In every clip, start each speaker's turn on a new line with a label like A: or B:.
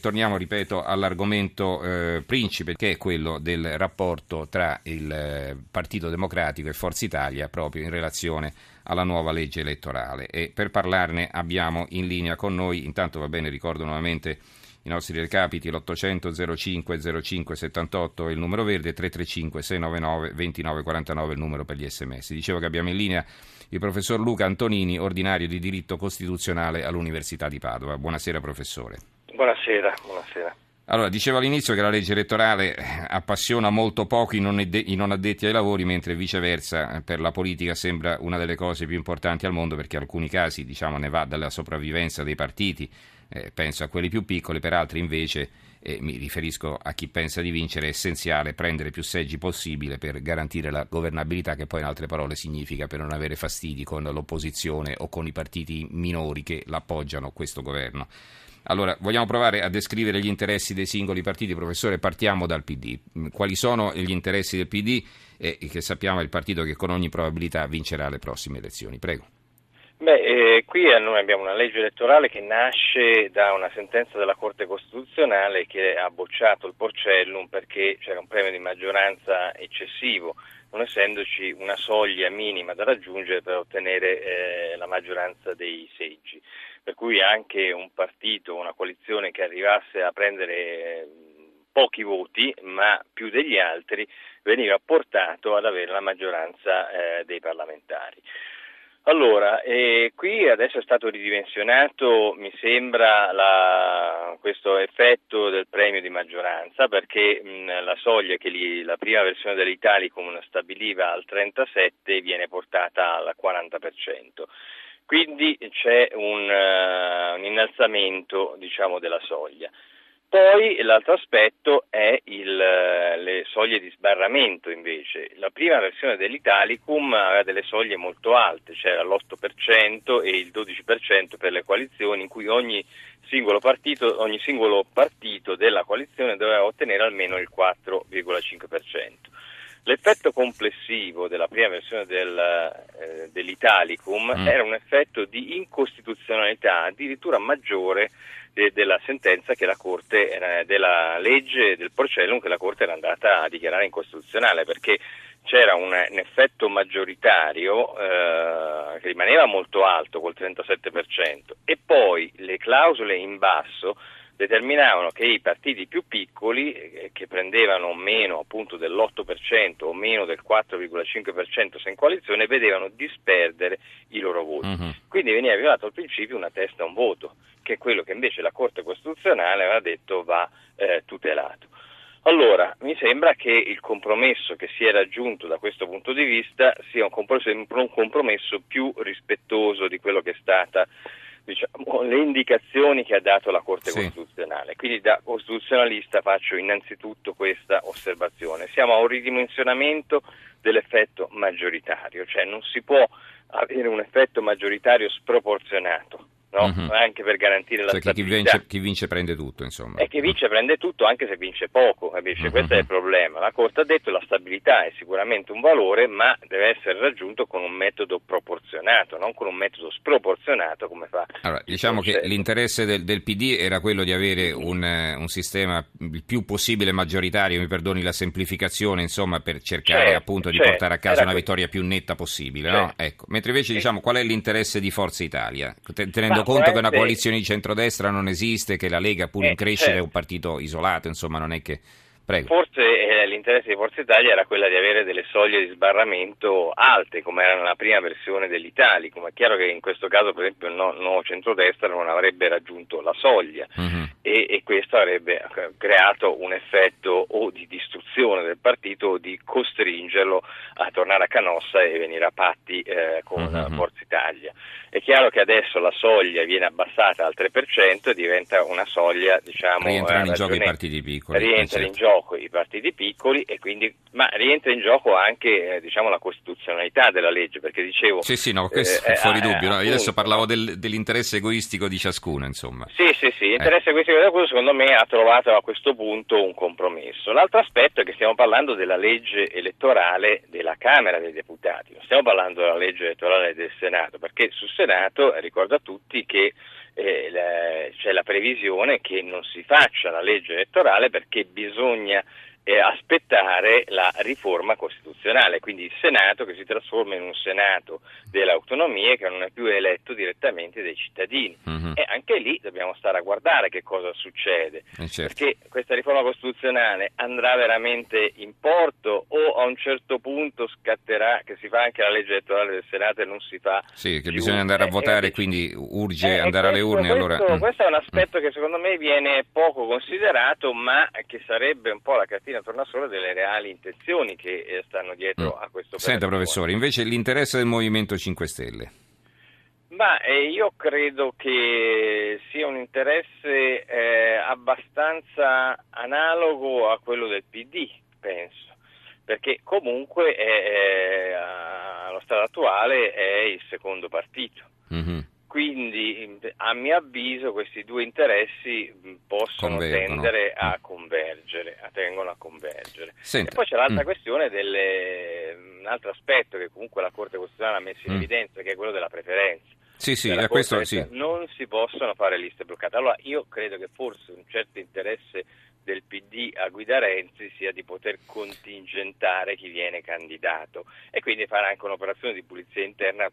A: Torniamo, ripeto, all'argomento eh, principe, che è quello del rapporto tra il eh, Partito Democratico e Forza Italia proprio in relazione alla nuova legge elettorale. E per parlarne abbiamo in linea con noi, intanto va bene, ricordo nuovamente i nostri recapiti, l'800 05 05 78 è il numero verde, 335 699 2949 è il numero per gli sms. Dicevo che abbiamo in linea il professor Luca Antonini, ordinario di diritto costituzionale all'Università di Padova. Buonasera professore.
B: Buonasera, buonasera.
A: Allora, dicevo all'inizio che la legge elettorale eh, appassiona molto poco i non, addetti ai lavori, mentre viceversa eh, per la politica sembra una delle cose più importanti al mondo, perché in alcuni casi diciamo, ne va dalla sopravvivenza dei partiti, eh, penso a quelli più piccoli, per altri invece, eh, mi riferisco a chi pensa di vincere, è essenziale prendere più seggi possibile per garantire la governabilità, che poi in altre parole significa per non avere fastidi con l'opposizione o con i partiti minori che l'appoggiano questo governo. Allora, vogliamo provare a descrivere gli interessi dei singoli partiti. Professore, partiamo dal PD. Quali sono gli interessi del PD e che sappiamo è il partito che con ogni probabilità vincerà le prossime elezioni? Prego.
B: Beh, eh, qui noi abbiamo una legge elettorale che nasce da una sentenza della Corte Costituzionale che ha bocciato il Porcellum perché c'era un premio di maggioranza eccessivo, non essendoci una soglia minima da raggiungere per ottenere eh, la maggioranza dei seggi per cui anche un partito, una coalizione che arrivasse a prendere pochi voti, ma più degli altri, veniva portato ad avere la maggioranza eh, dei parlamentari. Allora, eh, qui adesso è stato ridimensionato, mi sembra, la, questo effetto del premio di maggioranza, perché mh, la soglia che li, la prima versione dell'Italicum stabiliva al 37 viene portata al 40%. Quindi c'è un, uh, un innalzamento diciamo, della soglia. Poi l'altro aspetto è il, le soglie di sbarramento invece. La prima versione dell'Italicum aveva delle soglie molto alte, c'era l'8% e il 12% per le coalizioni in cui ogni singolo partito, ogni singolo partito della coalizione doveva ottenere almeno il 4,5%. L'effetto complessivo della prima versione del, eh, dell'Italicum mm. era un effetto di incostituzionalità addirittura maggiore de, della sentenza che la Corte, eh, della legge del Porcellum che la Corte era andata a dichiarare incostituzionale perché c'era un, un effetto maggioritario eh, che rimaneva molto alto col 37% e poi le clausole in basso determinavano che i partiti più piccoli, eh, che prendevano meno appunto dell'8% o meno del 4,5% se in coalizione, vedevano disperdere i loro voti. Uh-huh. Quindi veniva violato al principio una testa a un voto, che è quello che invece la Corte Costituzionale aveva detto va eh, tutelato. Allora, mi sembra che il compromesso che si è raggiunto da questo punto di vista sia un compromesso, un compromesso più rispettoso di quello che è stata diciamo, le indicazioni che ha dato la Corte sì. Costituzionale. Quindi da costituzionalista faccio innanzitutto questa osservazione. Siamo a un ridimensionamento dell'effetto maggioritario, cioè non si può avere un effetto maggioritario sproporzionato no? uh-huh. anche per garantire la
A: cioè
B: stabilità.
A: Chi vince, chi vince, prende tutto, insomma.
B: E chi vince prende tutto anche se vince poco, capisci? Uh-huh. Questo è il problema. La Corte ha detto che la stabilità è sicuramente un valore, ma deve essere raggiunto con un metodo proporzionato, non con un metodo sproporzionato come fa.
A: Allora, diciamo che l'interesse del, del, PD era quello di avere un, un, sistema il più possibile maggioritario, mi perdoni la semplificazione, insomma, per cercare certo, appunto di certo, portare a casa una vittoria più netta possibile, certo. no? Ecco. Mentre invece diciamo qual è l'interesse di Forza Italia? Tenendo tenendo conto che una coalizione di centrodestra non esiste, che la Lega pure in eh, crescita certo. è un partito isolato, insomma non è che... Prego.
B: Forse eh, l'interesse di Forza Italia era quella di avere delle soglie di sbarramento alte, come era nella prima versione dell'Italicum. È chiaro che in questo caso, per esempio, il no, nuovo centrodestra non avrebbe raggiunto la soglia uh-huh. e, e, questo avrebbe creato un effetto o di distruzione del partito o di costringerlo a tornare a Canossa e venire a patti eh, con uh-huh. Forza Italia. È chiaro che adesso la soglia viene abbassata al 3% e diventa una soglia, diciamo...
A: Rientrano in gioco i partiti piccoli.
B: Rientrano in gioco i partiti piccoli, e quindi, ma rientra in gioco anche eh, diciamo, la costituzionalità della legge, perché dicevo...
A: Sì, sì, no, questo eh, è fuori eh, dubbio. No? Io adesso parlavo del, dell'interesse egoistico di ciascuno, insomma.
B: Sì, sì, sì, l'interesse eh. egoistico di ciascuno secondo me ha trovato a questo punto un compromesso. L'altro aspetto è che stiamo parlando della legge elettorale della Camera dei Deputati, non stiamo parlando della legge elettorale del Senato, perché sul Senato ricordo a tutti che eh, c'è la previsione che non si faccia la legge elettorale perché bisogna eh, aspettare la riforma costituzionale, quindi il Senato che si trasforma in un Senato delle autonomie che non è più eletto direttamente dai cittadini. Uh-huh. E anche lì dobbiamo stare a guardare che cosa succede, eh certo. perché questa riforma costituzionale andrà veramente in porto o a un certo punto scatterà che si fa anche la legge elettorale del Senato e non si fa.
A: Sì, che bisogna andare a eh, votare, eh, quindi urge eh, andare
B: questo,
A: alle urne.
B: Questo,
A: allora...
B: Mm. questo è un aspetto mm. che secondo me viene poco considerato, ma che sarebbe un po' la cartina tornasole delle reali intenzioni che eh, stanno dietro mm. a questo
A: Senta professore, invece l'interesse del Movimento 5 Stelle.
B: Ma eh, io credo che sia un interesse eh, abbastanza analogo a quello del PD, penso, perché comunque è, allo stato attuale è il secondo partito. Mm-hmm. Quindi, a mio avviso, questi due interessi possono Convergono. tendere a mm. convergere, a tengono a convergere. Senta. E poi c'è l'altra mm. questione, delle, un altro aspetto che comunque la Corte Costituzionale ha messo in mm. evidenza, che è quello della preferenza.
A: Sì, sì, a questo sì.
B: Non si possono fare liste bloccate. Allora, io credo che forse un certo interesse del PD a guida Renzi sia di poter contingentare chi viene candidato e quindi fare anche un'operazione di pulizia interna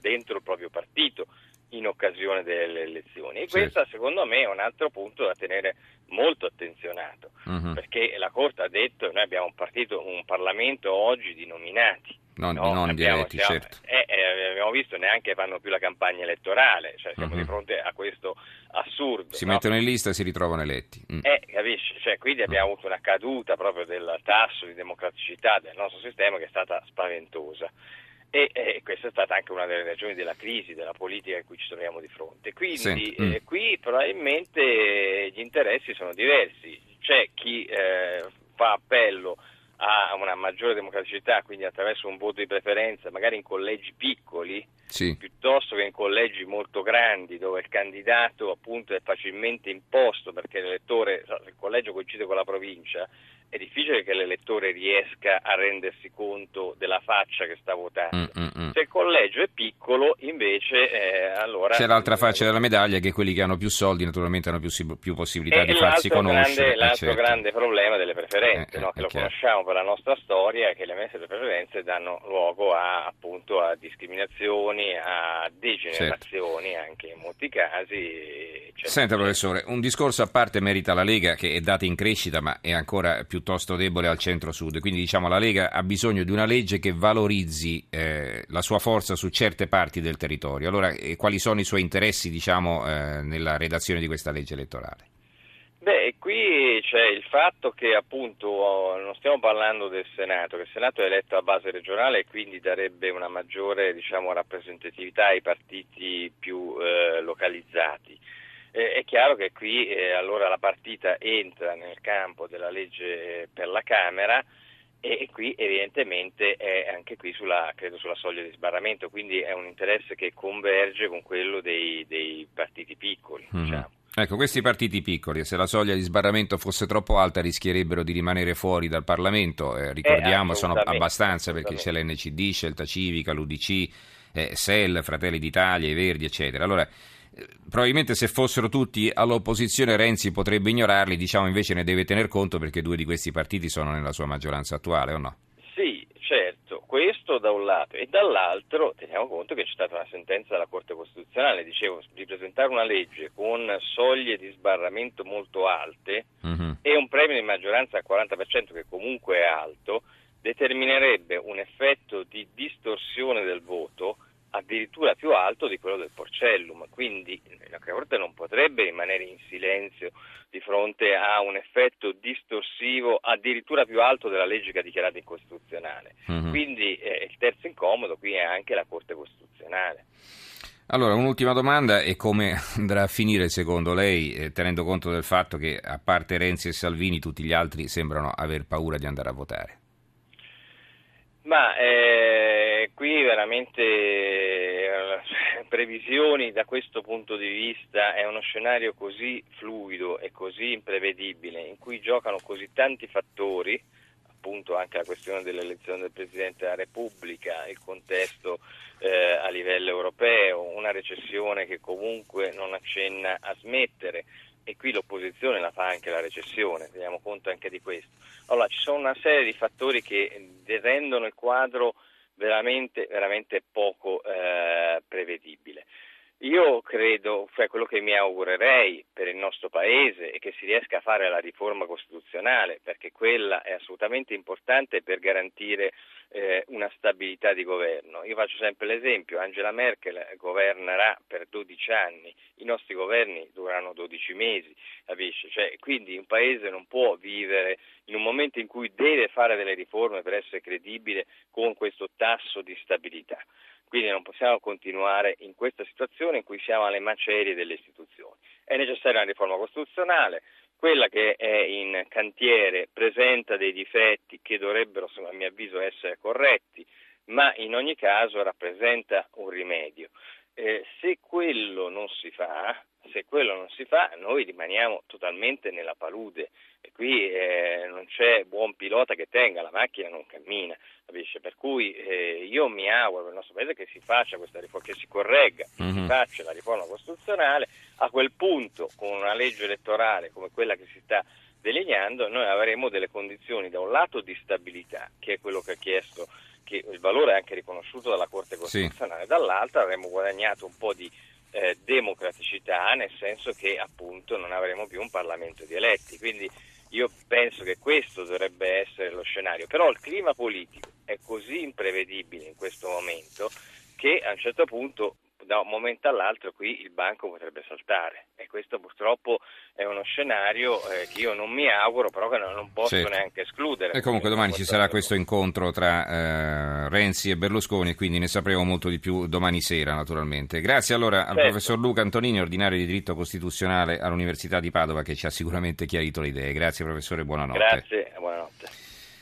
B: dentro il proprio partito in occasione delle elezioni. E questo secondo me è un altro punto da tenere molto attenzionato, uh-huh. perché la Corte ha detto noi abbiamo un partito, un Parlamento oggi di nominati.
A: Non, no, non abbiamo, diretti, siamo, certo.
B: Eh, eh, abbiamo visto neanche fanno più la campagna elettorale, cioè siamo uh-huh. di fronte a questo assurdo.
A: Si
B: no?
A: mettono in lista e si ritrovano eletti.
B: Mm. Eh, capisci? Cioè, quindi abbiamo avuto una caduta proprio del tasso di democraticità del nostro sistema che è stata spaventosa. E eh, questa è stata anche una delle ragioni della crisi, della politica in cui ci troviamo di fronte. Quindi mm. eh, qui probabilmente gli interessi sono diversi. C'è chi eh, fa appello a una maggiore democraticità, quindi attraverso un voto di preferenza, magari in collegi piccoli, sì. Piuttosto che in collegi molto grandi dove il candidato appunto è facilmente imposto perché l'elettore, il collegio coincide con la provincia, è difficile che l'elettore riesca a rendersi conto della faccia che sta votando. Mm, mm, mm. Se il collegio è piccolo, invece, eh, allora...
A: C'è l'altra faccia della medaglia che quelli che hanno più soldi naturalmente hanno più, più possibilità di farsi conoscere.
B: Grande, l'altro certo. grande problema delle preferenze, eh, no? che lo chiaro. conosciamo per la nostra storia, è che le messe delle preferenze danno luogo a, appunto, a discriminazioni, a degenerazioni certo. anche in molti casi.
A: Senta professore, un discorso a parte merita la Lega che è data in crescita ma è ancora piuttosto debole al centro-sud. Quindi diciamo la Lega ha bisogno di una legge che valorizzi eh, la sua forza su certe parti del territorio. Allora, eh, quali sono i suoi interessi diciamo, eh, nella redazione di questa legge elettorale?
B: Beh, qui c'è il fatto che appunto non stiamo parlando del Senato, che il Senato è eletto a base regionale e quindi darebbe una maggiore diciamo, rappresentatività ai partiti più eh, localizzati eh, è chiaro che qui eh, allora la partita entra nel campo della legge per la Camera e qui evidentemente è anche qui sulla, credo sulla soglia di sbarramento, quindi è un interesse che converge con quello dei, dei partiti piccoli. Mm-hmm. Diciamo.
A: Ecco, questi partiti piccoli, se la soglia di sbarramento fosse troppo alta, rischierebbero di rimanere fuori dal Parlamento. Eh, ricordiamo, eh, sono abbastanza perché c'è l'NCD, Scelta Civica, l'UDC, eh, SEL, Fratelli d'Italia, i Verdi, eccetera. Allora, probabilmente se fossero tutti all'opposizione Renzi potrebbe ignorarli, diciamo invece ne deve tener conto perché due di questi partiti sono nella sua maggioranza attuale o no?
B: Sì, certo, questo da un lato e dall'altro teniamo conto che c'è stata una sentenza della Corte Costituzionale, dicevo, di presentare una legge con soglie di sbarramento molto alte uh-huh. e un premio di maggioranza al 40% che comunque è alto, determinerebbe un effetto di distorsione del voto addirittura più alto di quello del Porcellum, quindi la Corte non potrebbe rimanere in silenzio di fronte a un effetto distorsivo addirittura più alto della legge che ha dichiarato incostituzionale. Mm-hmm. Quindi eh, il terzo incomodo qui è anche la Corte Costituzionale.
A: Allora, un'ultima domanda è come andrà a finire secondo lei, eh, tenendo conto del fatto che a parte Renzi e Salvini tutti gli altri sembrano aver paura di andare a votare?
B: Ma eh, qui veramente eh, previsioni da questo punto di vista è uno scenario così fluido e così imprevedibile in cui giocano così tanti fattori appunto anche la questione dell'elezione del Presidente della Repubblica, il contesto eh, a livello europeo, una recessione che comunque non accenna a smettere e qui l'opposizione la fa anche la recessione, teniamo conto anche di questo. Allora ci sono una serie di fattori che rendono il quadro veramente, veramente poco eh, prevedibile. Io credo, cioè quello che mi augurerei per il nostro Paese è che si riesca a fare la riforma costituzionale, perché quella è assolutamente importante per garantire eh, una stabilità di governo. Io faccio sempre l'esempio, Angela Merkel governerà per 12 anni, i nostri governi dureranno 12 mesi, capisci? Cioè, quindi un Paese non può vivere in un momento in cui deve fare delle riforme per essere credibile con questo tasso di stabilità. Quindi non possiamo continuare in questa situazione in cui siamo alle macerie delle istituzioni. È necessaria una riforma costituzionale, quella che è in cantiere presenta dei difetti che dovrebbero, a mio avviso, essere corretti, ma in ogni caso rappresenta un rimedio. Eh, se quello non si fa, se quello non si fa, noi rimaniamo totalmente nella palude e qui eh, non c'è buon pilota che tenga, la macchina non cammina, capisce? Per cui eh, io mi auguro per il nostro paese che si faccia questa riforma, che si corregga, mm-hmm. che si mhm. faccia la riforma costituzionale, a quel punto con una legge elettorale come quella che si sta delineando noi avremo delle condizioni da un lato di stabilità, che è quello che ha chiesto che il valore è anche riconosciuto dalla Corte Costituzionale, sì. dall'altra avremo guadagnato un po' di eh, democraticità, nel senso che appunto non avremo più un Parlamento di eletti. Quindi io penso che questo dovrebbe essere lo scenario, però il clima politico è così imprevedibile in questo momento che a un certo punto da un momento all'altro qui il banco potrebbe saltare e questo purtroppo è uno scenario eh, che io non mi auguro però che non, non posso certo. neanche escludere.
A: E comunque domani ci sarà questo incontro tra eh, Renzi e Berlusconi e quindi ne sapremo molto di più domani sera naturalmente. Grazie allora al certo. professor Luca Antonini, ordinario di diritto costituzionale all'Università di Padova che ci ha sicuramente chiarito le idee. Grazie professore, buonanotte.
B: Grazie, buonanotte.